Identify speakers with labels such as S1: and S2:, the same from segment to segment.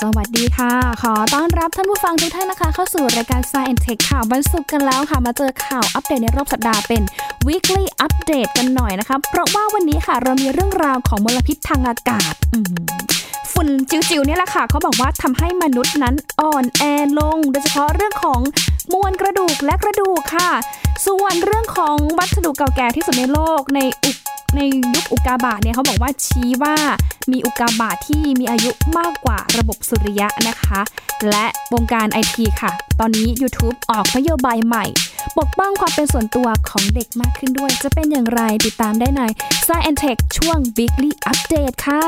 S1: สวัสดีค่ะ ขอต้อนรับท่านผู้ฟังทุกท่านนะคะ เข้าสู่รายการ Science Tech ข่าววันศุกร์กันแล้วค่ะ มาเจอข่าวอัปเดตในรอบสัปดาห์เป็น weekly update กันหน่อยนะคะ เพราะว่าวันนี้ค่ะเรามีเรื่องราวของมลพิษทางอากาศฝุ่นจิ๋วๆนี่แหละค่ะเขาบอกว่าทำให้มนุษย์นั้นอ่อนแอลง โดยเฉพาะเรื่องของมวลกระดูกและกระดูกค่ะ ส่วนเรื่องของวัสดุเก่าแก่ที่สุดในโลกในอุก ในยุคอุกาบาตเนี่ยเขาบอกว่าชี้ว่ามีอุกาบาตที่มีอายุมากกว่าระบบสุริยะนะคะ และวงการไอทีค่ะ ตอนนี้ YouTube ออกนโยบายใหม่ ปกป้องความเป็นส่วนตัวของเด็กมากขึ้นด้วย จะเป็นอย่างไรติดตามได้ใน Science Tech ช่วง Weekly Update ค่ะ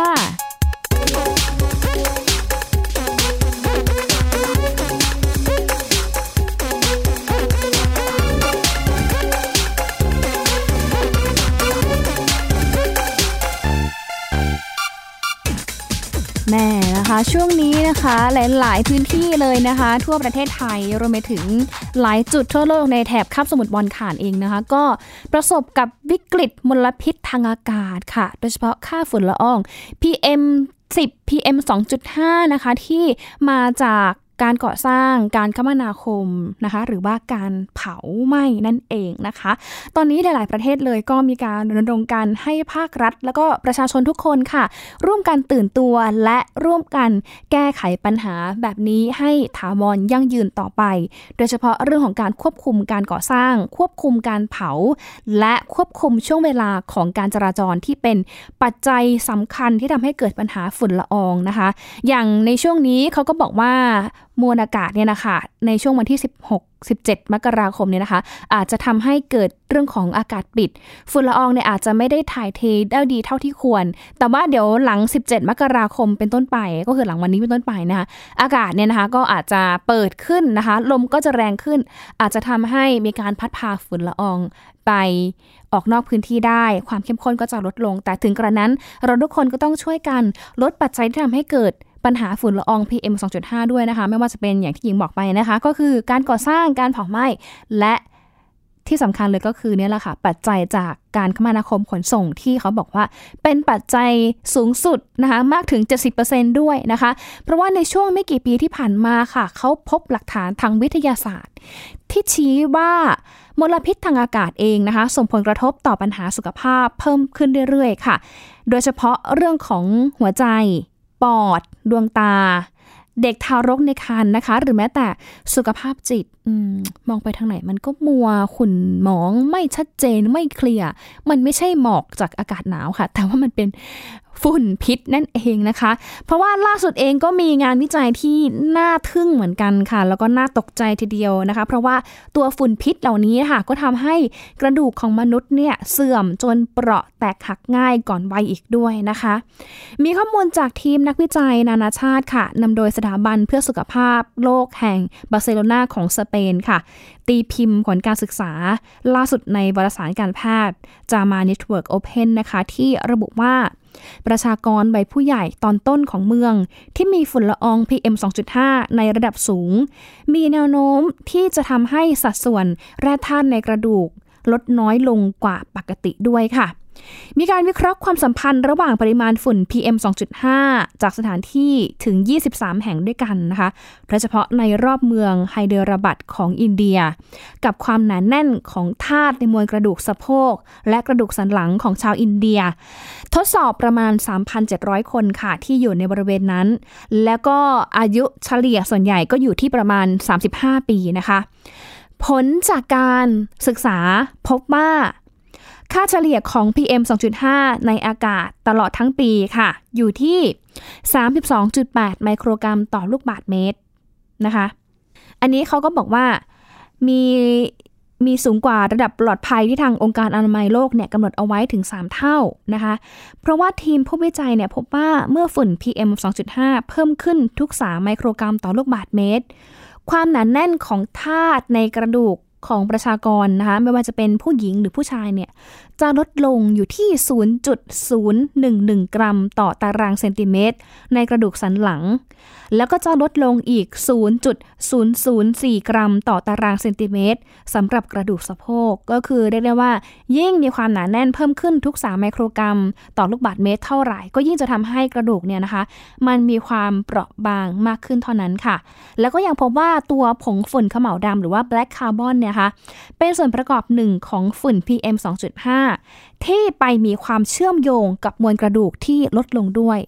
S1: นะคะ ช่วงนี้นะคะหลาย ๆ พื้นที่เลยนะคะ ทั่วประเทศไทยรวมไปถึงหลายจุดทั่วโลกในแถบคาบสมุทรบอลข่านเองนะคะ ก็ประสบกับวิกฤตมลพิษทางอากาศค่ะ โดยเฉพาะค่าฝุ่นละออง PM 10 PM 2.5 นะคะ ที่มาจาก การก่อสร้างการคมนาคมนะคะหรือว่าการเผาไหม้นั่นเองนะคะ ตอนนี้หลาย ๆ ประเทศเลยก็มีการรณรงค์การให้ภาครัฐ แล้วก็ประชาชนทุกคนค่ะ ร่วมกันตื่นตัวและร่วมกันแก้ไขปัญหาแบบนี้ให้ถาวรยั่งยืนต่อไป โดยเฉพาะเรื่องของการควบคุมการก่อสร้าง ควบคุมการเผา และควบคุมช่วงเวลาของการจราจรที่เป็นปัจจัยสำคัญที่ทำให้เกิดปัญหาฝุ่นละอองนะคะ อย่างในช่วงนี้เขาก็บอกว่า มวลอากาศเนี่ยนะคะในช่วงวันที่ 16 17 มกราคมเนี่ยนะคะ อาจจะทำให้เกิดเรื่องของอากาศปิด ฝุ่นละอองเนี่ยอาจจะไม่ได้ถ่ายเทได้ดีเท่าที่ควร แต่ว่าเดี๋ยวหลัง 17 มกราคมเป็นต้นไปก็คือหลังวันนี้เป็นต้นไปนะคะอากาศเนี่ยนะคะก็อาจจะเปิดขึ้นนะคะ ลมก็จะแรงขึ้น อาจจะทำให้มีการพัดพาฝุ่นละอองไปออกนอกพื้นที่ได้ ความเข้มข้นก็จะลดลง แต่ถึงกระนั้นเราทุกคนก็ต้องช่วยกันลดปัจจัยที่ทำให้เกิด ปัญหาฝุ่นละออง PM 2.5 ด้วยนะคะ ไม่ว่าจะเป็นอย่างที่หญิงบอกไปนะคะ ก็คือการก่อสร้างการเผาไหม้และที่สำคัญเลยก็คือเนี่ยแหละค่ะ ปัจจัยจากการคมนาคมขนส่งที่เขาบอกว่า เป็นปัจจัยสูงสุดนะคะมากถึง 70%ด้วยนะคะ เพราะว่าในช่วงไม่กี่ปีที่ผ่านมาค่ะ เขาพบหลักฐานทางวิทยาศาสตร์ ที่ชี้ว่ามลพิษทางอากาศเองนะคะ ส่งผลกระทบต่อปัญหาสุขภาพเพิ่มขึ้นเรื่อยๆ ค่ะ โดยเฉพาะเรื่องของหัวใจ ปอด ดวงตา เด็กทารกในครรภ์นะคะ หรือแม้แต่สุขภาพจิตอมมองไปทางไหนมันก็มัวขุ่นหมองไม่ชัดเจนไม่เคลียร์มันไม่ใช่หมอกจากอากาศหนาวค่ะ แต่ว่ามันเป็น ฝุ่นพิษนั่นเองนะคะ เพราะว่าล่าสุดเองก็มีงานวิจัยที่น่าทึ่งเหมือนกันค่ะ แล้วก็น่าตกใจทีเดียวนะคะ เพราะว่าตัวฝุ่นพิษเหล่านี้ค่ะ ก็ทำให้กระดูกของมนุษย์เนี่ยเสื่อมจนเปราะแตกหักง่ายก่อนวัยอีกด้วยนะคะ มีข้อมูลจากทีมนักวิจัยนานาชาติค่ะนำโดยสถาบันเพื่อสุขภาพโลกแห่งบาร์เซโลนาของสเปนค่ะ ตีพิมพ์ผลการศึกษา ล่าสุดในวารสารการแพทย์จามา Network Open นนะคะ ที่ระบุว่า ประชากรใบผู้ใหญ่ตอนต้นของเมือง ที่มีฝุ่นละออง PM 2.5 ในระดับสูง มีแนวโน้มที่จะทำให้สัดส่วนแร่ธาตุในกระดูก ลดน้อยลงกว่าปกติด้วยค่ะ มีการวิเคราะห์ความสัมพันธ์ระหว่างปริมาณฝุ่น PM 2.5 จากสถานที่ถึง 23 แห่งด้วยกันนะคะโดยเฉพาะในรอบเมืองไฮเดรบัตของอินเดีย กับความหนานแน่นของธาตุในมวลกระดูกสะโพก และกระดูกสันหลังของชาวอินเดีย ทดสอบประมาณ 3,700 คนค่ะ ที่อยู่ในบริเวณนั้น แล้วก็อายุเฉลี่ยส่วนใหญ่ก็อยู่ที่ประมาณ 35 ปีนะคะ ผลจากการศึกษาพบว่า ค่าเฉลี่ยของ PM 2.5 ในอากาศตลอดทั้งปีค่ะ อยู่ที่ 32.8 ไมโครกรัมต่อลูกบาศก์เมตรนะคะ อันนี้เขาก็บอกว่ามีมีสูงกว่าระดับปลอดภัยที่ทางองค์การอนามัยโลกเนี่ยกำหนดเอาไว้ถึง 3 เท่านะคะ เพราะว่าทีมผู้วิจัยเนี่ยพบว่าเมื่อฝุ่น PM 2.5 เพิ่มขึ้นทุก 3 ไมโครกรัมต่อลูกบาศก์เมตร ความหนาแน่นของธาตุในกระดูก ของประชากรนะคะไม่ว่าจะเป็นผู้หญิงหรือผู้ชายเนี่ยจะลดลงอยู่ที่ 0.011 กรัมต่อตารางเซนติเมตร ในกระดูกสันหลัง แล้วก็จะลดลงอีก 0.004 กรัมต่อตารางเซนติเมตรสำหรับกระดูกสะโพก ก็คือเรียกได้ว่า ยิ่งมีความหนาแน่นเพิ่มขึ้นทุก 3 ไมโครกรัม ต่อลูกบาศก์เมตรเท่าไหร่ ก็ยิ่งจะทำให้กระดูกเนี่ยนะคะ มันมีความเปราะบางมากขึ้นเท่านั้นค่ะ แล้วก็ยังพบว่าตัวผงฝุ่นขมเหลาวดำหรือว่า black carbon เนี่ยคะเป็นส่วนประกอบหนึ่งของฝุ่น PM 2.5ที่ไปมีความเชื่อมโยงกับมวลกระดูกที่ลดลงด้วย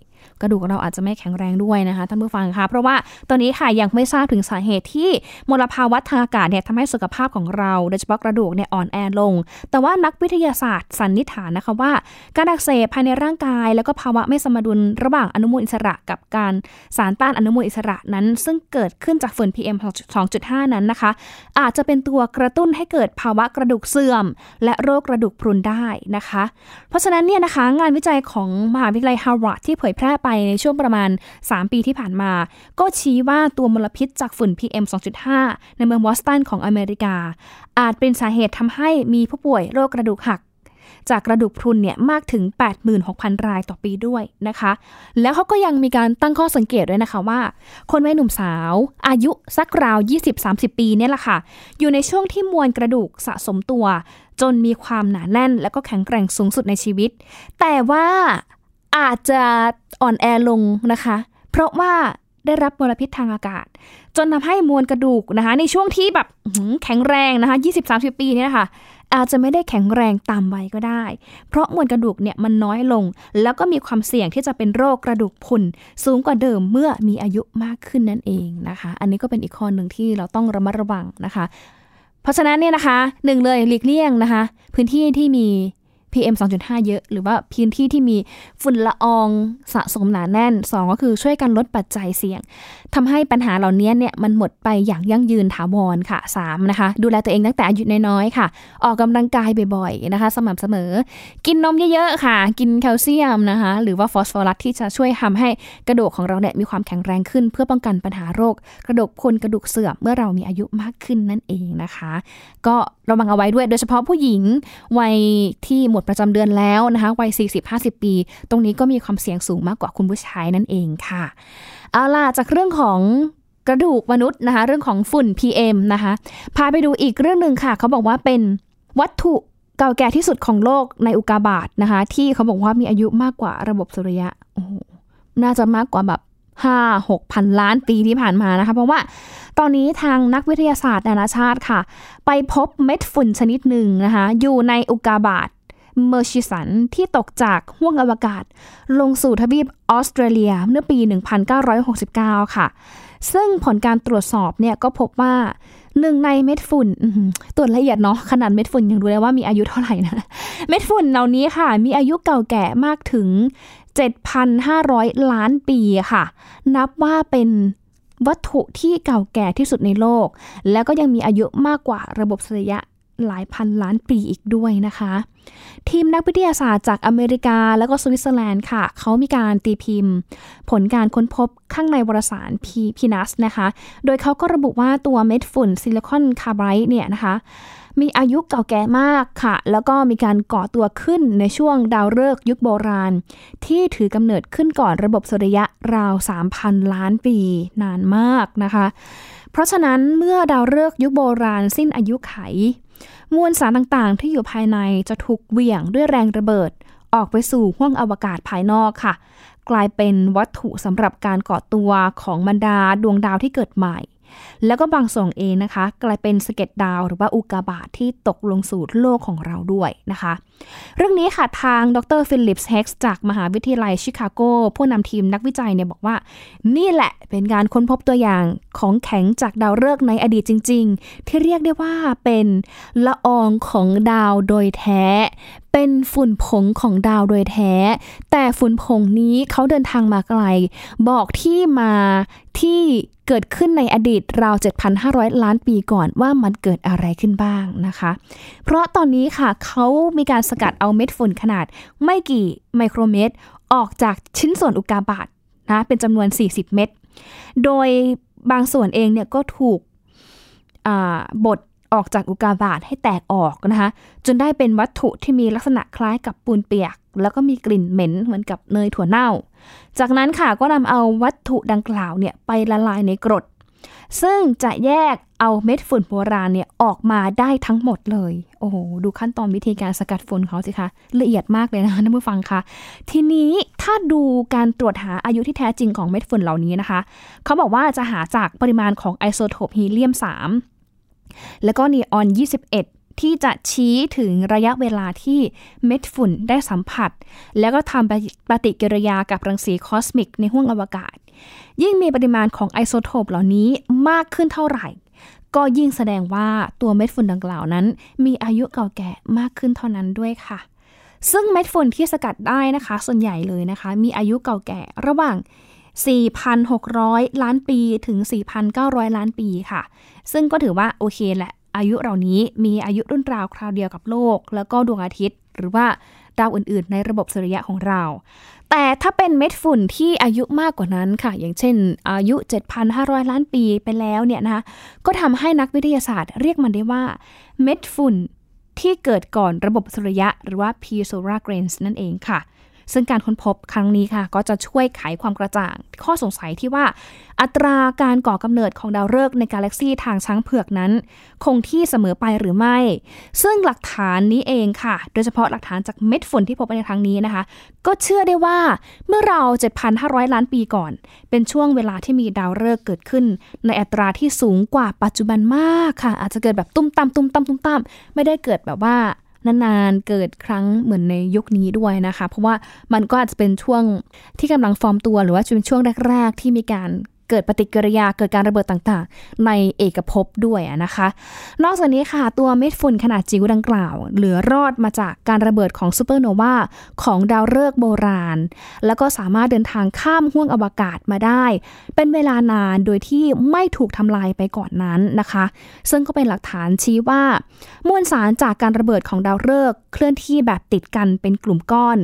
S1: กระดูกเราอาจจะไม่แข็งแรงด้วยนะคะท่านผู้ฟังคะเพราะว่าตอนนี้ค่ะยังไม่ทราบถึงสาเหตุที่มลภาวะทางอากาศเนี่ยทำให้สุขภาพของเรา โดยเฉพาะกระดูกเนี่ยอ่อนแอลง แต่ว่านักวิทยาศาสตร์สันนิษฐานนะคะว่า การอักเสบภายในร่างกาย แล้วก็ภาวะไม่สมดุลระหว่างอนุมูลอิสระกับการสารต้านอนุมูลอิสระนั้น ซึ่งเกิดขึ้นจากฝุ่น PM 2.5 นั้นนะคะ อาจจะเป็นตัวกระตุ้นให้เกิดภาวะกระดูกเสื่อม และโรคกระดูกพรุนได้นะคะ เพราะฉะนั้นเนี่ยนะคะงานวิจัยของมหาวิทยาลัยฮาร์วาร์ดที่เผยแพร่ไปในช่วงประมาณ 3 ปีที่ผ่านมา ก็ชี้ว่าตัวมลพิษจากฝุ่น PM 2.5 ในเมืองบอสตันของอเมริกา อาจเป็นสาเหตุทำให้มีผู้ป่วยโรคกระดูกหัก จากกระดูกพรุนเนี่ยมากถึง 86,000 รายต่อปีด้วยนะคะ แล้วเขาก็ยังมีการตั้งข้อสังเกตด้วยนะคะว่า คนวัยหนุ่มสาว อายุสักราว 20-30 ปีเนี่ยแหละค่ะ อยู่ในช่วงที่มวลกระดูกสะสมตัวจนมีความหนาแน่นและก็แข็งแกร่งสูงสุดในชีวิต แต่ว่า อาจจะอ่อนแอลงนะคะ เพราะว่าได้รับมลพิษทางอากาศ จนทำให้มวลกระดูกนะคะ ในช่วงที่แบบแข็งแรงนะคะ 20-30 ปีนี่นะคะอาจจะไม่ได้แข็งแรงตามวัยก็ได้ เพราะมวลกระดูกเนี่ยมันน้อยลง แล้วก็มีความเสี่ยงที่จะเป็นโรคกระดูกพุนสูงกว่าเดิมเมื่อมีอายุมากขึ้นนั่นเองนะคะ อันนี้ก็เป็นอีกข้อหนึ่งที่เราต้องระมัดระวังนะคะ เพราะฉะนั้นเนี่ยนะคะหนึ่งเลยหลีกเลี่ยงนะคะ พื้นที่ที่มี PM 2.5 เยอะ หรือว่าพื้นที่ที่มีฝุ่นละอองสะสมหนาแน่น 2 ก็คือช่วยกันลดปัจจัยเสี่ยงทำให้ปัญหาเหล่านี้เนี่ยมันหมดไปอย่างยั่งยืนถาวรค่ะ 3 นะคะ ดูแลตัวเองตั้งแต่อายุน้อยๆค่ะ ออกกำลังกายบ่อยๆนะคะ สม่ำเสมอ กินนมเยอะๆค่ะ กินแคลเซียมนะคะ หรือว่าฟอสฟอรัสที่จะช่วยทำให้กระดูกของเราเนี่ยมีความแข็งแรงขึ้น เพื่อป้องกันปัญหาโรค กระดูกพรุนกระดูกเสื่อมเมื่อเรามีอายุมากขึ้นนั่นเองนะคะ ก็ระวังเอาไว้ด้วยโดยเฉพาะผู้หญิงวัยที่หมดประจำเดือนแล้วนะคะวัย 40-50 ปี ตรงนี้ก็มีความเสี่ยงสูงมากกว่าคุณผู้ชายนั่นเองค่ะ เอาล่ะจากเรื่องของกระดูกมนุษย์นะคะเรื่องของฝุ่น PM นะคะพาไปดูอีกเรื่องหนึ่งค่ะ เขาบอกว่าเป็นวัตถุเก่าแก่ที่สุดของโลกในอุกาบาตนะคะ ที่เขาบอกว่ามีอายุมากกว่าระบบสุริยะโอ้หน่าจะมากกว่าแบบห้าหกพันล้านปีที่ผ่านมานะคะ เพราะว่าตอนนี้ทางนักวิทยาศาสตร์นานาชาติค่ะ ไปพบเม็ดฝุ่นชนิดหนึ่งนะคะ อยู่ในอุกาบาต เมอร์ชิสันที่ตกจากห้วงอวกาศ ลงสู่ทวีปออสเตรเลียเมื่อปี 1969 ค่ะ ซึ่งผลการตรวจสอบเนี่ยก็พบว่าหนึ่งในเม็ดฝุ่นตรวจละเอียดเนาะขนาดเม็ดฝุ่นยังรู้เลยว่ามีอายุเท่าไหร่นะ เม็ดฝุ่นเหล่านี้ค่ะ มีอายุเก่าแก่มากถึง 7,500 ล้านปีค่ะ นับว่าเป็นวัตถุที่เก่าแก่ที่สุดในโลก แล้วก็ยังมีอายุมากกว่าระบบสุริยะ หลายพันล้านปีอีกด้วยนะคะ ทีมนักวิทยาศาสตร์จากอเมริกาแล้วก็สวิตเซอร์แลนด์ค่ะ เขามีการตีพิมพ์ ผลการค้นพบข้างในวารสาร PNAS นะคะ โดยเขาก็ระบุว่าตัวเม็ดฝุ่นซิลิคอนคาร์ไบด์เนี่ยนะคะ มีอายุเก่าแก่มากค่ะ แล้วก็มีการก่อตัวขึ้นในช่วงดาวฤกษ์ยุคโบราณ ที่ถือกำเนิดขึ้นก่อนระบบสุริยะราว 3,000 ล้านปีนานมากนะคะ เพราะฉะนั้นเมื่อดาวฤกษ์ยุคโบราณสิ้นอายุไข มวลสารต่างๆ ที่อยู่ภายในจะถูกเหวี่ยงด้วยแรงระเบิด ออกไปสู่ห้วงอวกาศภายนอกค่ะ กลายเป็นวัตถุสำหรับการก่อตัวของบรรดาดวงดาวที่เกิดใหม่ แล้วก็บางส่วนเองนะคะ กลายเป็นสเก็ตดาว หรือว่าอุกาบาตทที่ตกลงสู่โลกของเราด้วยนะคะ เรื่องนี้ค่ะทางดรฟิลิปส์เฮกซ์จากมหาวิทยาลัยชิคาโก ผู้นำทีมนักวิจัยเนี่ยบอกว่า นี่แหละเป็นการค้นพบตัวอย่างของแข็งจากดาวฤกษ์ในอดีตจริง ๆ ที่เรียกได้ว่าเป็นละอองของดาวโดยแท้ เป็นฝุ่นผงของดาวโดยแท้ แต่ฝุ่นผงนี้เขาเดินทางมาไกล บอกที่มาที่เกิดขึ้นในอดีตราว 7,500 ล้านปีก่อนว่ามันเกิดอะไรขึ้นบ้างนะคะ เพราะตอนนี้ค่ะเขามีการสกัดเอาเม็ดฝุ่นขนาดไม่กี่ไมโครเมตร ออกจากชิ้นส่วนอุกาบาตนะเป็นจำนวน 40 เม็ดโดยบางส่วนเองเนี่ยก็ถูกบด ออกจากอุกาบาตให้แตกออกนะคะจนได้เป็นวัตถุที่มีลักษณะคล้ายกับปูนเปียก แล้วก็มีกลิ่นเหม็นเหมือนกับเนยถั่วเน่า จากนั้นค่ะก็นำเอาวัตถุดังกล่าวเนี่ยไปละลายในกรด ซึ่งจะแยกเอาเม็ดฝุ่นโบราณเนี่ยออกมาได้ทั้งหมดเลย โอ้โห ดูขั้นตอนวิธีการสกัดฝุ่นเขาสิคะ ละเอียดมากเลยนะคะท่านผู้ฟังคะ ทีนี้ถ้าดูการตรวจหาอายุที่แท้จริงของเม็ดฝุ่นเหล่านี้นะคะ เขาบอกว่าจะหาจากปริมาณของไอโซโทปฮีเลียม 3 แล้วก็นีออน 21 ที่จะชี้ถึงระยะเวลาที่เม็ดฝุ่นได้สัมผัส แล้วก็ทำปฏิกิริยากับรังสีคอสมิกในห้วงอวกาศ ยิ่งมีปริมาณของไอโซโทปเหล่านี้มากขึ้นเท่าไหร่ ก็ยิ่งแสดงว่าตัวเม็ดฝุ่นดังกล่าวนั้น มีอายุเก่าแก่มากขึ้นเท่านั้นด้วยค่ะซึ่งเม็ดฝุ่นที่สกัดได้นะคะ ส่วนใหญ่เลยนะคะ มีอายุเก่าแก่ระหว่าง 4,600 ล้านปีถึง 4,900 ล้านปีค่ะ ซึ่งก็ถือว่าโอเคแหละ อายุเหล่านี้มีอายุรุ่นราวคราวเดียวกับโลก แล้วก็ดวงอาทิตย์ หรือว่าดาวอื่นๆ ในระบบสุริยะของเรา แต่ถ้าเป็นเม็ดฝุ่นที่อายุมากกว่านั้นค่ะ อย่างเช่น อายุ 7,500 ล้านปีไปแล้วเนี่ยนะคะก็ทำให้นักวิทยาศาสตร์เรียกมันได้ว่าเม็ดฝุ่นที่เกิดก่อนระบบสุริยะ หรือว่า pre-solar grains นั่นเองค่ะ ซึ่งการค้นพบครั้งนี้ค่ะ ก็จะช่วยไขความกระจ่าง ข้อสงสัยที่ว่า อัตราการก่อกำเนิดของดาวฤกษ์ในกาแล็กซีทางช้างเผือกนั้น คงที่เสมอไปหรือไม่ ซึ่งหลักฐานนี้เองค่ะ โดยเฉพาะหลักฐานจากเม็ดฝุ่นที่พบในครั้งนี้นะคะ ก็เชื่อได้ว่าเมื่อเรา 7,500 ล้านปีก่อน เป็นช่วงเวลาที่มีดาวฤกษ์เกิดขึ้น ในอัตราที่สูงกว่าปัจจุบันมากค่ะ อาจจะเกิดแบบตุ้มตามตุ้มตามตุ้มตามไม่ได้เกิดแบบว่า นานๆเกิดครั้งเหมือนในยุคนี้ด้วยนะคะ เพราะว่ามันก็อาจจะเป็นช่วงที่กำลังฟอร์มตัวหรือว่าจะเป็นช่วงแรก ๆ ที่มีการ เกิดปฏิกิริยาเกิดการระเบิดต่างๆ ในเอกภพด้วยนะคะ นอกจากนี้ค่ะ ตัวเม็ดฝุ่นขนาดจิ๋วดังกล่าว เหลือรอดมาจากการระเบิดของซูเปอร์โนวาของดาวฤกษ์โบราณ แล้วก็สามารถเดินทางข้ามห้วงอวกาศมาได้ เป็นเวลานานโดยที่ไม่ถูกทำลายไปก่อนนั้นนะคะ ซึ่งก็เป็นหลักฐานชี้ว่ามวลสารจากการระเบิดของดาวฤกษ์เคลื่อนที่แบบติดกันเป็นกลุ่มก้อน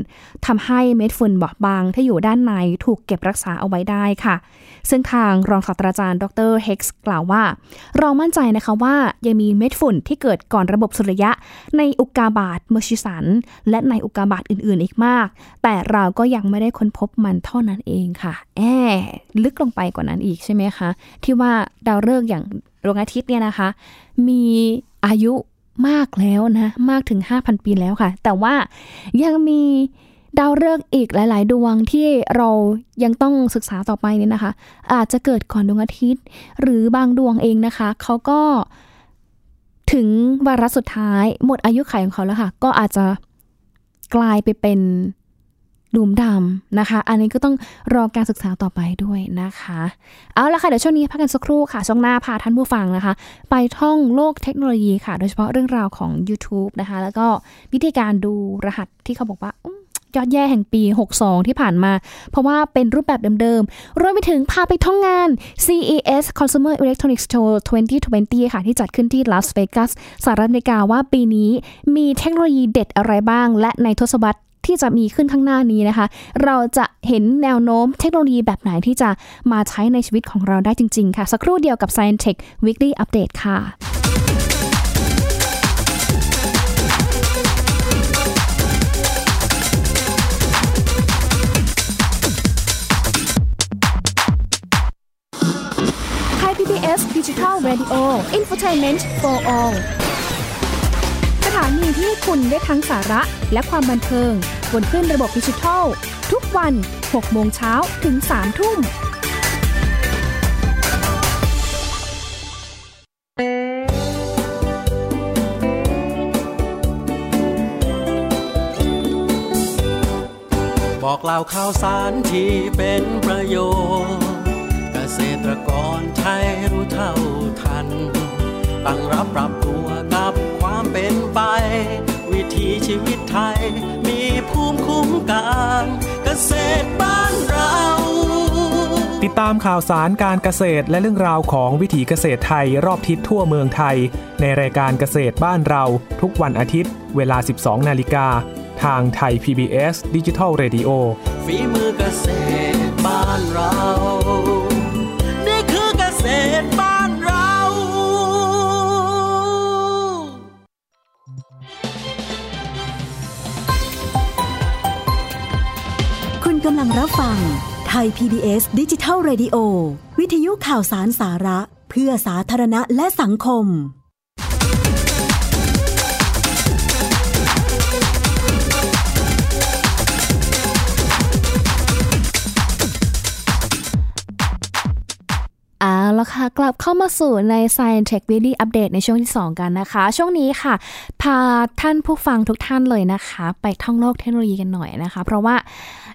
S1: ทำให้เม็ดฝุ่นบอบบางที่อยู่ด้านในถูกเก็บรักษาเอาไว้ได้ค่ะ ซึ่งทางรองศาสตราจารย์ ดรเฮกส์กล่าวว่า เรามั่นใจนะคะว่ายังมีเม็ดฝุ่นที่เกิดก่อนระบบสุริยะ ในอุกกาบาตเมอร์ชิสัน และในอุกกาบาตอื่น ๆ อีกมาก แต่เราก็ยังไม่ได้ค้นพบมันเท่านั้นเองค่ะ แอบลึกลงไปกว่านั้นอีกใช่ไหมคะ ที่ว่าดาวฤกษ์อย่างดวงอาทิตย์เนี่ยนะคะ มีอายุมากแล้วนะ มากถึง 5,000 ปีแล้วค่ะ แต่ว่ายังมี ดาวฤกษ์อีกหลาย ๆ ดวงที่เรายังต้องศึกษาต่อไปเนี่ยนะคะ อาจจะเกิดก่อนดวงอาทิตย์ หรือบางดวงเองนะคะเขาก็ถึงวาระสุดท้ายหมดอายุขัยของเขาแล้วค่ะ ก็อาจจะกลายไปเป็นหลุมดำนะคะ อันนี้ก็ต้องรอการศึกษาต่อไปด้วยนะคะ เอาละค่ะ เดี๋ยวช่วงนี้พักกันสักครู่ค่ะ ช่วงหน้าพาท่านผู้ฟังนะคะ ไปท่องโลกเทคโนโลยีค่ะ โดยเฉพาะเรื่องราวของ YouTube นะคะ แล้วก็วิธีการดูรหัสที่เขาบอกว่า ยอดแย่แห่งปี 62 ที่ผ่านมา เพราะว่าเป็นรูปแบบเดิมๆ รวมไปถึงพาไปท่องงาน CES Consumer Electronics Show 2020 ค่ะ ที่จัดขึ้นที่ลาสเวกัสสหรัฐอเมริกาว่าปีนี้มีเทคโนโลยีเด็ดอะไรบ้าง และในทศวรรษที่จะมีขึ้นข้างหน้านี้นะคะ เราจะเห็นแนวโน้มเทคโนโลยีแบบไหนที่จะมาใช้ในชีวิตของเราได้จริง ๆ ค่ะ สักครู่เดียวกับ Science Tech Weekly Update ค่ะ PBS Digital Radio Infotainment for All สถานีที่คุณได้ทั้งสาระและความบันเทิง บนขึ้นระบบดิจิทัล ทุกวัน 6 โมงเช้าถึง 3 ทุ่ม
S2: บอกเล่าข่าวสารที่เป็นประโยชน์ ษตรกรไทยรู้เท่าทัน ตั้งรับปรับตัวกับความเป็นไป วิถีชีวิตไทย มีภูมิคุ้มกันเกษตรบ้านเรา
S3: ติดตามข่าวสารการเกษตรและเรื่องราวของวิถีเกษตรไทยรอบทิศทั่วเมืองไทย ในรายการเกษตรบ้านเรา ทุกวันอาทิตย์ เวลา 12 นาฬิกาทางไทย PBS d i g i ดิจิ Radio
S2: ฝีมือเกษตร
S4: ย PBS ดิจิทัล Radio วิทยุข่าวสารสาระ เพื่อสาธารณะและสังคม
S1: เอาละค่ะ กลับเข้ามาสู่ใน Science Tech Weekly Update ในช่วงที่ 2 กันนะคะ ช่วงนี้ค่ะ พาท่านผู้ฟังทุกท่านเลยนะคะ ไปท่องโลกเทคโนโลยีกันหน่อยนะคะ เพราะว่า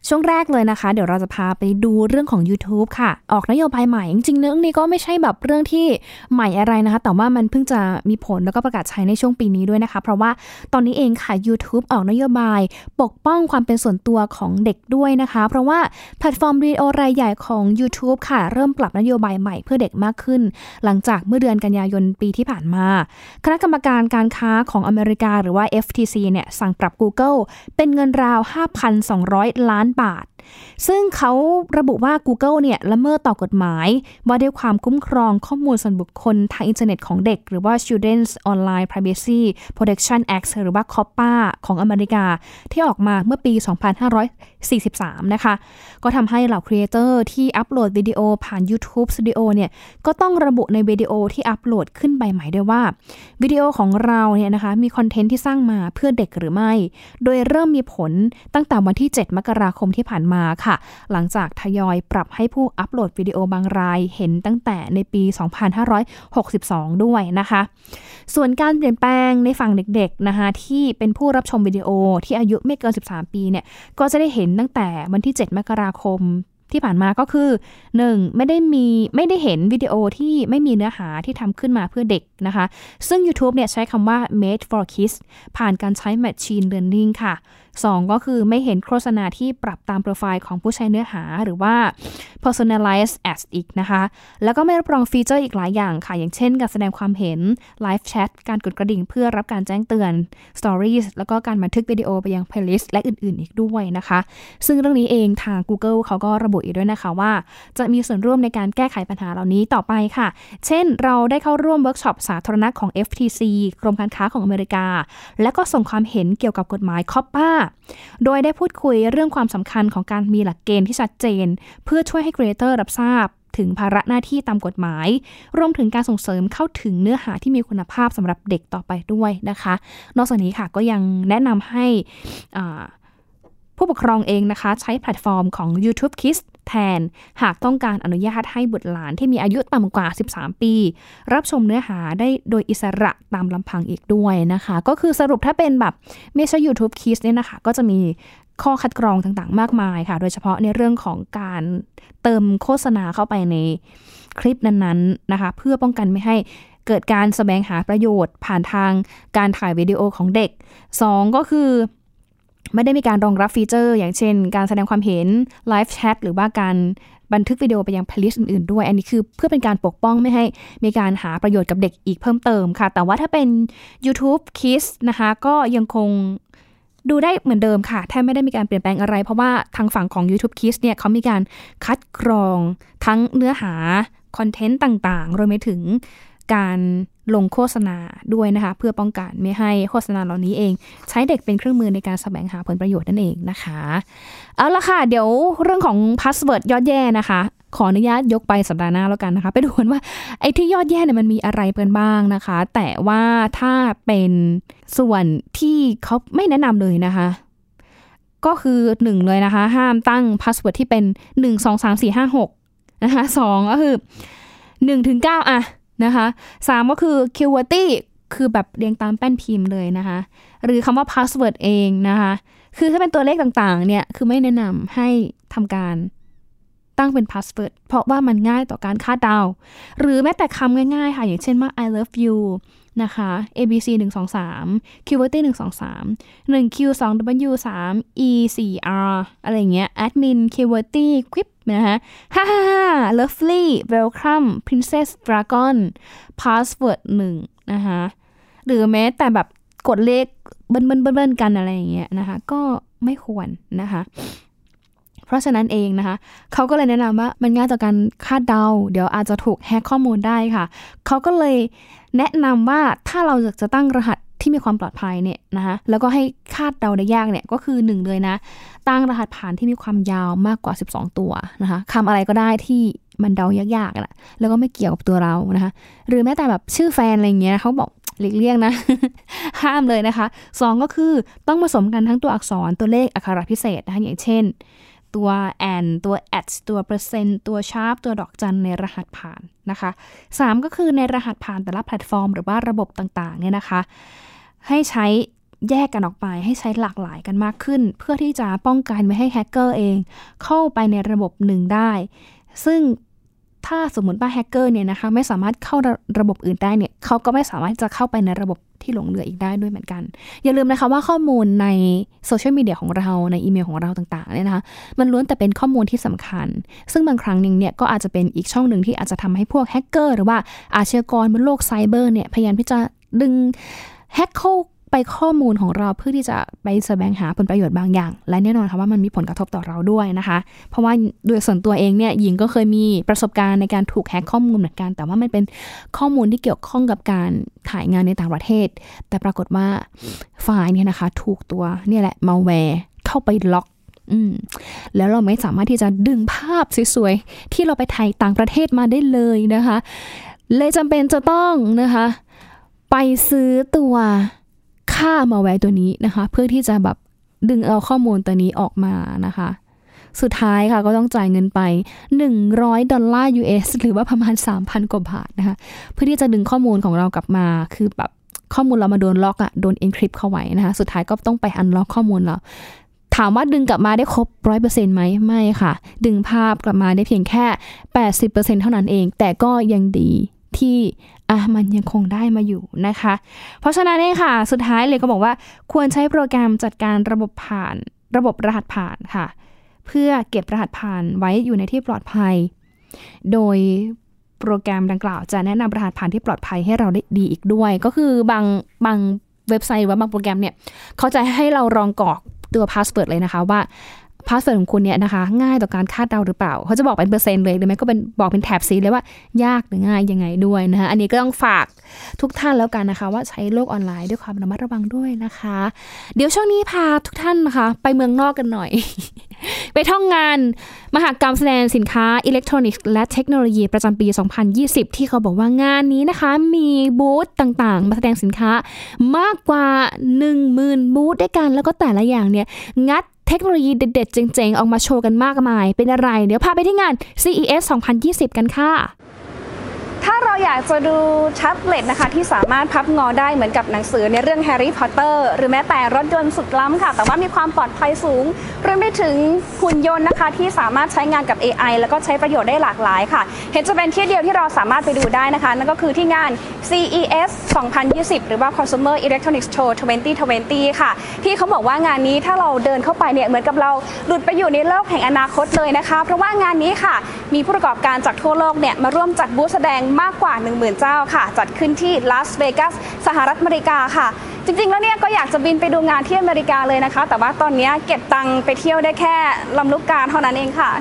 S1: ช่วงแรกเลยนะคะ เดี๋ยวเราจะพาไปดูเรื่องของ YouTube ค่ะ ออกนโยบายใหม่ จริงๆเรื่องนี้ก็ไม่ใช่แบบเรื่องที่ใหม่อะไรนะคะ แต่ว่ามันเพิ่งจะมีผลแล้วก็ประกาศใช้ในช่วงปีนี้ด้วยนะคะ เพราะว่าตอนนี้เองค่ะ YouTube ออกนโยบาย ปกป้องความเป็นส่วนตัวของเด็กด้วยนะคะ เพราะว่าแพลตฟอร์มวิดีโอรายใหญ่ของ YouTube ค่ะ เริ่มปรับนโยบายใหม่เพื่อเด็กมากขึ้น หลังจากเมื่อเดือนกันยายนปีที่ผ่านมา คณะกรรมการการค้าของอเมริกาหรือว่า FTC เนี่ยสั่งปรับ Google เป็นเงินราว 5,200 ล้านบาท ซึ่งเขาระบุว่า Google เนี่ยละเมิดต่อกฎหมาย ว่าด้วยความคุ้มครองข้อมูลส่วนบุคคลทางอินเทอร์เน็ตของเด็ก หรือว่า Children's Online Privacy Protection Act หรือว่า COPPA ของอเมริกา ที่ออกมาเมื่อปี 2543 นะคะ ก็ทำให้เหล่าครีเอเตอร์ที่อัปโหลดวิดีโอผ่าน YouTube Studio เนี่ยก็ต้องระบุในวิดีโอที่อัปโหลดขึ้นใบใหม่ด้วยว่า วิดีโอของเราเนี่ยนะคะมีคอนเทนต์ที่สร้างมาเพื่อเด็กหรือไม่ โดยเริ่มมีผลตั้งแต่วันที่ 7 มกราคมที่ผ่านมาค่ะ หลังจากทยอยปรับให้ผู้อัปโหลดวิดีโอบางรายเห็นตั้งแต่ในปี 2562 ด้วยนะคะ ส่วนการเปลี่ยนแปลงในฝั่งเด็กๆนะคะที่เป็นผู้รับชมวิดีโอที่อายุไม่เกิน 13 ปีเนี่ยก็จะได้เห็นตั้งแต่วันที่ 7 มกราคมที่ผ่านมาก็คือ 1. ไม่ได้มีไม่ได้เห็นวิดีโอที่ไม่มีเนื้อหาที่ทำขึ้นมาเพื่อเด็กนะคะ ซึ่ง YouTube เนี่ยใช้คำว่า made for kids ผ่านการใช้ machine learning ค่ะ 2 ก็คือไม่เห็นโฆษณาที่ปรับตามโปรไฟล์ของผู้ใช้เนื้อหาหรือว่า personalized ads อีกนะคะ แล้วก็ไม่รับรองฟีเจอร์อีกหลายอย่างค่ะ อย่างเช่น การแสดงความเห็น live chat การกดกระดิ่งเพื่อรับการแจ้งเตือน stories แล้วก็การบันทึกวิดีโอไปยัง playlist และอื่นๆ อีกด้วยนะคะ ซึ่งเรื่องนี้เองทาง Google เขาก็ระบุอีกด้วยนะคะว่า จะมีส่วนร่วมในการแก้ไขปัญหาเหล่านี้ต่อไปค่ะ เช่น เราได้เข้าร่วมเวิร์กช็อปสาธารณะของ FTC กรมการค้าของอเมริกา และก็ส่งความเห็นเกี่ยวกับกฎหมาย COPPA โดยได้พูดคุยเรื่องความสำคัญของการมีหลักเกณฑ์ที่ชัดเจน เพื่อช่วยให้ครีเอเตอร์รับทราบถึงภาระหน้าที่ตามกฎหมาย รวมถึงการส่งเสริมเข้าถึงเนื้อหาที่มีคุณภาพสำหรับเด็กต่อไปด้วยนะคะ นอกจากนี้ค่ะก็ยังแนะนำให้ผู้ปกครองเองนะคะ ใช้แพลตฟอร์มของ YouTube Kids แทน หากต้องการอนุญาตให้บุตรหลานที่มีอายุต่ำกว่า 13 ปี รับชมเนื้อหาได้โดยอิสระตามลำพังอีกด้วยนะคะ ก็คือสรุปถ้าเป็นแบบไม่ใช่ YouTube Kids เนี่ยนะคะ ก็จะมีข้อคัดกรองต่างๆ มากมายค่ะ โดยเฉพาะในเรื่องของการเติมโฆษณาเข้าไปในคลิปนั้นๆนะคะ เพื่อป้องกันไม่ให้เกิดการแสวงหาประโยชน์ ผ่านทางการถ่ายวิดีโอของเด็ก 2 ก็คือ ไม่ได้มีการรองรับฟีเจอร์ อย่างเช่น การแสดงความเห็น live chat หรือว่าการบันทึกวิดีโอไปยัง playlist อื่นๆด้วย อันนี้คือเพื่อเป็นการปกป้องไม่ให้มีการหาประโยชน์กับเด็กอีกเพิ่มเติมค่ะ แต่ว่าถ้าเป็น YouTube Kids นะคะ ก็ยังคงดูได้เหมือนเดิมค่ะแทบไม่ได้มีการเปลี่ยนแปลงอะไร เพราะว่าทางฝั่งของ YouTube Kids เนี่ยเขามีการคัดกรองทั้งเนื้อหาคอนเทนต์ต่างๆ รวมไปถึงการ ลงโฆษณาด้วยนะคะ เพื่อป้องกันไม่ให้โฆษณาเหล่านี้เอง ใช้เด็กเป็นเครื่องมือในการแสวงหาผลประโยชน์นั่นเองนะคะ เอาละค่ะ เดี๋ยวเรื่องของ password ยอดแย่นะคะ ขออนุญาตยกไปสัปดาห์หน้าแล้วกันนะคะ ไปดูกันว่าไอ้ที่ยอดแย่เนี่ยมันมีอะไรกันบ้างนะคะ แต่ว่าถ้าเป็นส่วนที่เขาไม่แนะนำเลยนะคะก็คือหนึ่งเลยนะคะ ห้ามตั้ง password ที่เป็นหนึ่งสองสามสี่ห้าหกนะคะสองก็คือหนึ่งถึงเก้าอะ นะคะสามก็คือ QWERTY คือแบบเรียงตามแป้นพิมพ์เลยนะคะ หรือคำว่า password เองนะคะ คือถ้าเป็นตัวเลขต่างๆ เนี่ย คือไม่แนะนำให้ทำการตั้งเป็น password เพราะว่ามันง่ายต่อการคาดเดา หรือแม้แต่คำง่ายๆ ค่ะ อย่างเช่นว่า I love you นะคะ ABC 1 2 3 QWERTY 1 2 3 1 Q 2 W 3 E 4 R อะไรเงี้ย admin QWERTY quip นะคะฮ่าฮ่าฮ่า lovely welcome princess dragon password 1 นะคะหรือแม้แต่แบบกดเลขเบิ้ลเบิ้ลเบิ้ลกันอะไรอย่างเงี้ยนะคะ ก็ไม่ควรนะคะเพราะฉะนั้นเองนะคะ เขาก็เลยแนะนำว่ามันง่ายต่อการคาดเดา เดี๋ยวอาจจะถูกแฮกข้อมูลได้ค่ะ เขาก็เลย แนะนำว่าถ้าเราอยากจะตั้งรหัสที่มีความปลอดภัยเนี่ยนะคะแล้วก็ให้คาดเดาได้ยากเนี่ยก็คือหนึ่งเลยนะ ตั้งรหัสผ่านที่มีความยาวมากกว่า 12 ตัวนะคะคำอะไรก็ได้ที่มันเดายากๆนะแล้วก็ไม่เกี่ยวกับตัวเรานะคะ หรือแม้แต่แบบชื่อแฟนอะไรเงี้ยเขาบอกหลีกเลี่ยงนะ ห้ามเลยนะคะสองก็คือต้องผสมกันทั้งตัวอักษรตัวเลขอักขระพิเศษนะคะอย่างเช่น ตัว and ตัว at ตัวเปอร์เซ็นต์ตัว sharp ตัวดอกจันในรหัสผ่านนะคะสามก็คือในรหัสผ่านแต่ละแพลตฟอร์ม หรือว่าระบบต่างๆเนี่ยนะคะ ให้ใช้แยกกันออกไปให้ใช้หลากหลายกันมากขึ้น เพื่อที่จะป้องกันไม่ให้แฮกเกอร์เอง เข้าไปในระบบหนึ่งได้ ซึ่ง ถ้าสมมติว่าแฮกเกอร์เนี่ยนะคะไม่สามารถเข้าระระบบอื่นได้เนี่ยเขาก็ไม่สามารถจะเข้าไปในระบบที่หลงเหลืออีกได้ด้วยเหมือนกัน อย่าลืมนะคะว่าข้อมูลในโซเชียลมีเดียของเราในอีเมลของเราต่างๆเนี่ยนะคะมันล้วนแต่เป็นข้อมูลที่สำคัญ ซึ่งบางครั้งหนึ่งเนี่ยก็อาจจะเป็นอีกช่องหนึ่งที่อาจจะทำให้พวกแฮกเกอร์หรือว่าอาชญากรบนโลกไซเบอร์เนี่ยพยายามที่จะดึงแฮกเข้า ไปข้อมูลของเราเพื่อที่จะไปแสวงหาผลประโยชน์บางอย่าง และแน่นอนค่ะว่ามันมีผลกระทบต่อเราด้วยนะคะ เพราะว่าโดยส่วนตัวเองเนี่ยหญิงก็เคยมีประสบการณ์ในการถูกแฮกข้อมูลเหมือนกัน แต่ว่ามันเป็นข้อมูลที่เกี่ยวข้องกับการถ่ายงานในต่างประเทศ แต่ปรากฏว่าไฟล์เนี่ยนะคะ ถูกตัวเนี่ยแหละมาแวร์เข้าไปล็อกอืมแล้วเราไม่สามารถที่จะดึงภาพสวยๆที่เราไปถ่ายต่างประเทศมาได้เลยนะคะ เลยจำเป็นจะต้องนะคะ ไปซื้อตัว ค่ามาแวร์ตัวนี้นะคะ เพื่อที่จะแบบดึงเอาข้อมูลตัวนี้ออกมานะคะ สุดท้ายค่ะก็ต้องจ่ายเงินไป 100 ดอลลาร์ US หรือว่าประมาณ 3,000 กว่าบาทนะคะ เพื่อที่จะดึงข้อมูลของเรากลับมาคือแบบข้อมูลเรามาโดนล็อกอะโดน encrypt เข้าไว้นะคะ สุดท้ายก็ต้องไปอันล็อกข้อมูลเรา ถามว่าดึงกลับมาได้ครบร้อยเปอร์เซ็นต์ไหมไม่ค่ะ ดึงภาพกลับมาได้เพียงแค่80%เท่านั้นเอง แต่ก็ยังดี ที่อะมันยังคงได้มาอยู่นะคะ เพราะฉะนั้นเองค่ะ สุดท้ายเลยก็บอกว่าควรใช้โปรแกรมจัดการระบบผ่าน ระบบรหัสผ่านค่ะ เพื่อเก็บรหัสผ่านไว้อยู่ในที่ปลอดภัย โดยโปรแกรมดังกล่าวจะแนะนำรหัสผ่านที่ปลอดภัยให้เราได้ดีอีกด้วย ก็คือบางบางเว็บไซต์หรือว่าบางโปรแกรมเนี่ยเขาจะให้เราลองกรอกตัว password เลยนะคะว่า password ของคุณเนี่ยนะคะ ง่ายต่อการคาดเดาหรือเปล่า เขาจะบอกเป็นเปอร์เซ็นต์เลยหรือไม่ก็เป็นบอกเป็นแถบสีเลยว่ายากหรือง่ายยังไงด้วยนะคะอันนี้ก็ต้องฝากทุกท่านแล้วกันนะคะ ว่าใช้โลกออนไลน์ด้วยความระมัดระวังด้วยนะคะ เดี๋ยวช่วงนี้พาทุกท่านนะคะ ไปเมืองนอกกันหน่อย ไปท่องงานมหากรรมแสดงสินค้าอิเล็กทรอนิกส์และเทคโนโลยีประจำปี 2020 ที่เขาบอกว่างานนี้นะคะ มีบูธต่างๆ มาแสดงสินค้ามากกว่า 10,000 บูธด้วยกัน แล้วก็แต่ละอย่างเนี่ย งัดเทคโนโลยีเด็ดๆ เจ๋งๆ ออกมาโชว์กันมากมาย เป็นอะไร เดี๋ยวพาไปที่งาน CES 2020 กันค่ะ ถ้าเราอยากจะดูแท็บเล็ตนะคะที่สามารถพับงอได้เหมือนกับหนังสือในเรื่องแฮร์รี่พอตเตอร์หรือแม้แต่รถยนต์สุดล้ำค่ะ แต่ว่ามีความปลอดภัยสูงรวมไปถึงหุ่นยนต์นะคะ ที่สามารถใช้งานกับ AI แล้วก็ใช้ประโยชน์ได้หลากหลายค่ะ เห็นจะเป็นที่เดียวที่เราสามารถไปดูได้นะคะ นั่นก็คือที่งาน CES 2020 หรือว่า Consumer Electronics Show 2020 ค่ะ ที่เขาบอกว่างานนี้ถ้าเราเดินเข้าไปเนี่ยเหมือนกับเราหลุดไปอยู่ในโลกแห่งอนาคตเลยนะคะ เพราะว่างานนี้ค่ะ มีผู้ประกอบการจากทั่วโลกเนี่ยมาร่วมจัดบูธแสดงมากกว่า 10,000 เจ้าค่ะ จัดขึ้นที่ลาสเวกัสสหรัฐอเมริกาค่ะ จริงๆ แล้วเนี่ยก็อยากจะบินไปดูงานที่อเมริกาเลยนะคะ แต่ว่าตอนนี้เก็บตังค์ไปเที่ยวได้แค่ลำลูกกาเท่านั้นเองค่ะ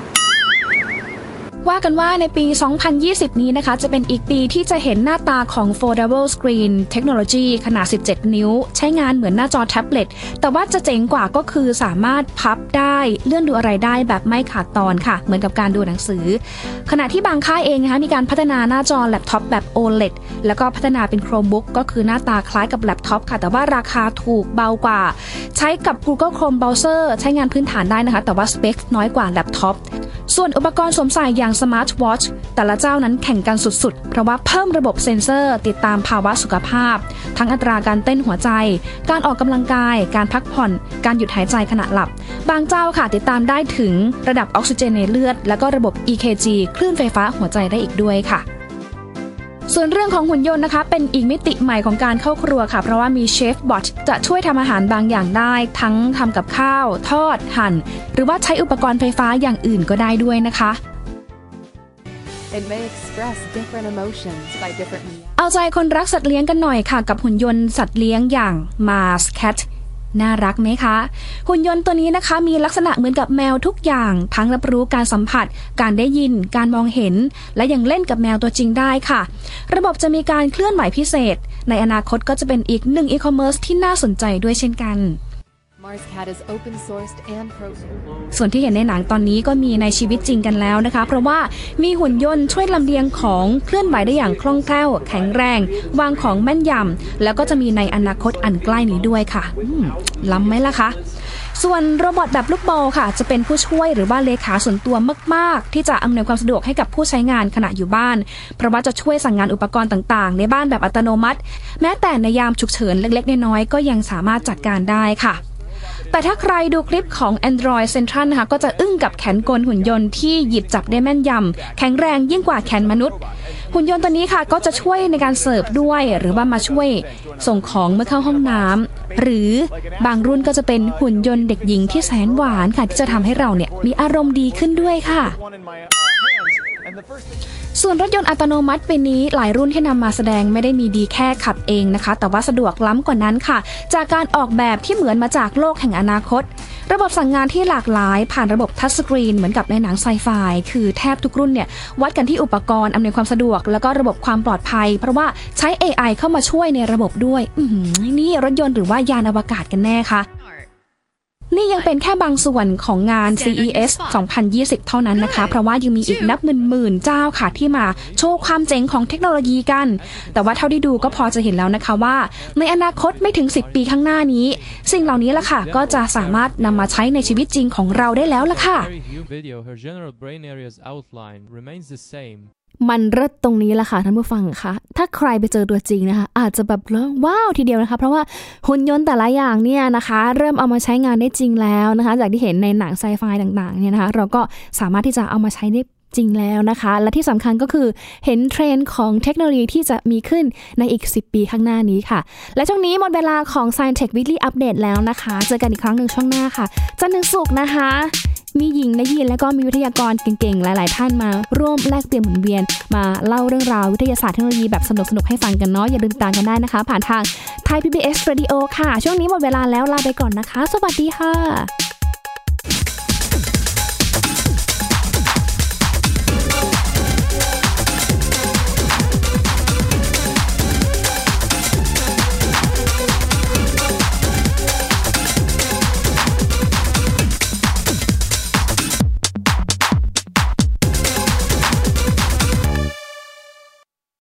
S1: ว่ากันว่าในปี 2020 นี้นะคะ จะเป็นอีกปีที่จะเห็นหน้าตาของ Foldable Screen Technology ขนาด 17 นิ้ว ใช้งานเหมือนหน้าจอแท็บเล็ต แต่ว่าจะเจ๋งกว่าก็คือสามารถพับได้เลื่อนดูอะไรได้แบบไม่ขาดตอนค่ะ เหมือนกับการดูหนังสือ ขณะที่บางค่ายเองนะคะมีการพัฒนาหน้าจอแล็ปท็อปแบบ OLED แล้วก็พัฒนาเป็น Chromebook ก็คือหน้าตาคล้ายกับแล็ปท็อปค่ะ แต่ว่าราคาถูกเบากว่า ใช้กับ Google Chrome Browser ใช้งานพื้นฐานได้นะคะ แต่ว่าสเปคน้อยกว่าแล็ปท็อปส่วนอุปกรณ์สวมใส่อย่าง Smart Watch แต่ละเจ้านั้นแข่งกันสุดๆ เพราะว่าเพิ่มระบบเซ็นเซอร์ ติดตามภาวะสุขภาพ ทั้งอัตราการเต้นหัวใจ การออกกำลังกาย การพักผ่อน การหยุดหายใจขณะหลับ บางเจ้าค่ะติดตามได้ถึงระดับออกซิเจนในเลือด แล้วก็ระบบ EKG คลื่นไฟฟ้าหัวใจได้อีกด้วยค่ะส่วนเรื่องของหุ่นยนต์นะคะ เป็นอีกมิติใหม่ของการเข้าครัวค่ะ เพราะว่ามีเชฟบอทจะช่วยทำอาหารบางอย่างได้ ทั้งทำกับข้าว ทอด หั่น หรือว่าใช้อุปกรณ์ไฟฟ้าอย่างอื่นก็ได้ด้วยนะคะ
S5: It may express different emotions by different meows.
S1: เอาใจคนรักสัตว์เลี้ยงกันหน่อยค่ะ กับหุ่นยนต์สัตว์เลี้ยงอย่าง Mars Cat น่ารักไหมคะ หุ่นยนต์ตัวนี้นะคะ มีลักษณะเหมือนกับแมวทุกอย่าง ทั้งรับรู้การสัมผัส การได้ยิน การมองเห็น และยังเล่นกับแมวตัวจริงได้ค่ะ ระบบจะมีการเคลื่อนไหวพิเศษ ในอนาคตก็จะเป็นอีกหนึ่งอีคอมเมิร์ซที่น่าสนใจด้วยเช่นกัน ส่วนที่เห็นในหนังตอนนี้ก็มีในชีวิตจริงกันแล้วนะคะ เพราะว่ามีหุ่นยนต์ช่วยลำเลียงของเคลื่อนไหวได้อย่างคล่องแคล่ว แข็งแรง วางของแม่นยำแล้วก็จะมีในอนาคตอันใกล้นี้ด้วยค่ะล้ำไหมล่ะคะส่วนโรบอทแบบลูกบอลค่ะ จะเป็นผู้ช่วยหรือว่าเลขาส่วนตัวมาก ๆ ที่จะอำนวยความสะดวกให้กับผู้ใช้งานขณะอยู่บ้าน เพราะว่าจะช่วยสั่งงานอุปกรณ์ต่าง ๆ ในบ้านแบบอัตโนมัติ แม้แต่ในยามฉุกเฉินเล็ก ๆ น้อย ๆ ก็ยังสามารถจัดการได้ค่ะ แต่ถ้าใครดูคลิปของ Android Central นะคะก็จะอึ้งกับแขนกลหุ่นยนต์ที่หยิบจับได้แม่นยำแข็งแรงยิ่งกว่าแขนมนุษย์ หุ่นยนต์ตัวนี้ค่ะก็จะช่วยในการเสิร์ฟด้วย หรือว่ามาช่วยส่งของเมื่อเข้าห้องน้ำหรือบางรุ่นก็จะเป็นหุ่นยนต์เด็กหญิงที่แสนหวานค่ะที่จะทำให้เราเนี่ยมีอารมณ์ดีขึ้นด้วยค่ะ ส่วนรถยนต์อัตโนมัติปีนี้หลายรุ่นที่นำมาแสดงไม่ได้มีดีแค่ขับเองนะคะ แต่ว่าสะดวกล้ำกว่านั้นค่ะ จากการออกแบบที่เหมือนมาจากโลกแห่งอนาคต ระบบสั่งงานที่หลากหลาย ผ่านระบบทัชสกรีนเหมือนกับในหนังไซไฟคือแทบทุกรุ่นเนี่ยวัดกันที่อุปกรณ์อำนวยความสะดวก แล้วก็ระบบความปลอดภัย เพราะว่าใช้ AI เข้ามาช่วยในระบบด้วยนี่รถยนต์หรือว่ายานอวกาศกันแน่คะ นี่ยังเป็นแค่บางส่วนของงาน CES 2020 เท่านั้นนะคะ เพราะว่ายังมีอีกนับหมื่นๆเจ้าค่ะที่มาโชว์ความเจ๋งของเทคโนโลยีกัน แต่ว่าเท่าที่ดูก็พอจะเห็นแล้วนะคะว่า ในอนาคตไม่ถึง 10 ปีข้างหน้านี้ สิ่งเหล่านี้ล่ะค่ะ ก็จะสามารถนำมาใช้ในชีวิตจริงของเราได้แล้วล่ะค่ะ มันเลิศตรงนี้แหละค่ะท่านผู้ฟังคะถ้าใครไปเจอตัวจริงนะคะ อาจจะแบบร้องว้าวทีเดียวนะคะ เพราะว่าหุ่นยนต์แต่ละอย่างเนี่ยนะคะ เริ่มเอามาใช้งานได้จริงแล้วนะคะ จากที่เห็นในหนังไซไฟต่างๆเนี่ยนะคะเราก็สามารถที่จะเอามาใช้ได้จริงแล้วนะคะ และที่สำคัญก็คือเห็นเทรนด์ของเทคโนโลยีที่จะมีขึ้นในอีก 10 ปีข้างหน้านี้ค่ะ และช่วงนี้หมดเวลาของ Science Tech Weekly Update แล้วนะคะ เจอกันอีกครั้งหนึ่งช่วงหน้าค่ะ จันทร์ถึงศุกร์นะคะ มีหญิงและยินและก็มีวิทยากรเก่งๆ หลายๆ ท่านมาร่วมแลกเปลี่ยนหมุนเวียน มาเล่าเรื่องราววิทยาศาสตร์เทคโนโลยีแบบสนุกๆให้ฟังกันเนาะอย่าลืมติดตามกันได้นะคะ ผ่านทาง Thai PBS Radio ค่ะ ช่วงนี้หมดเวลาแล้วลาไปก่อนนะคะ สวัสดีค่ะ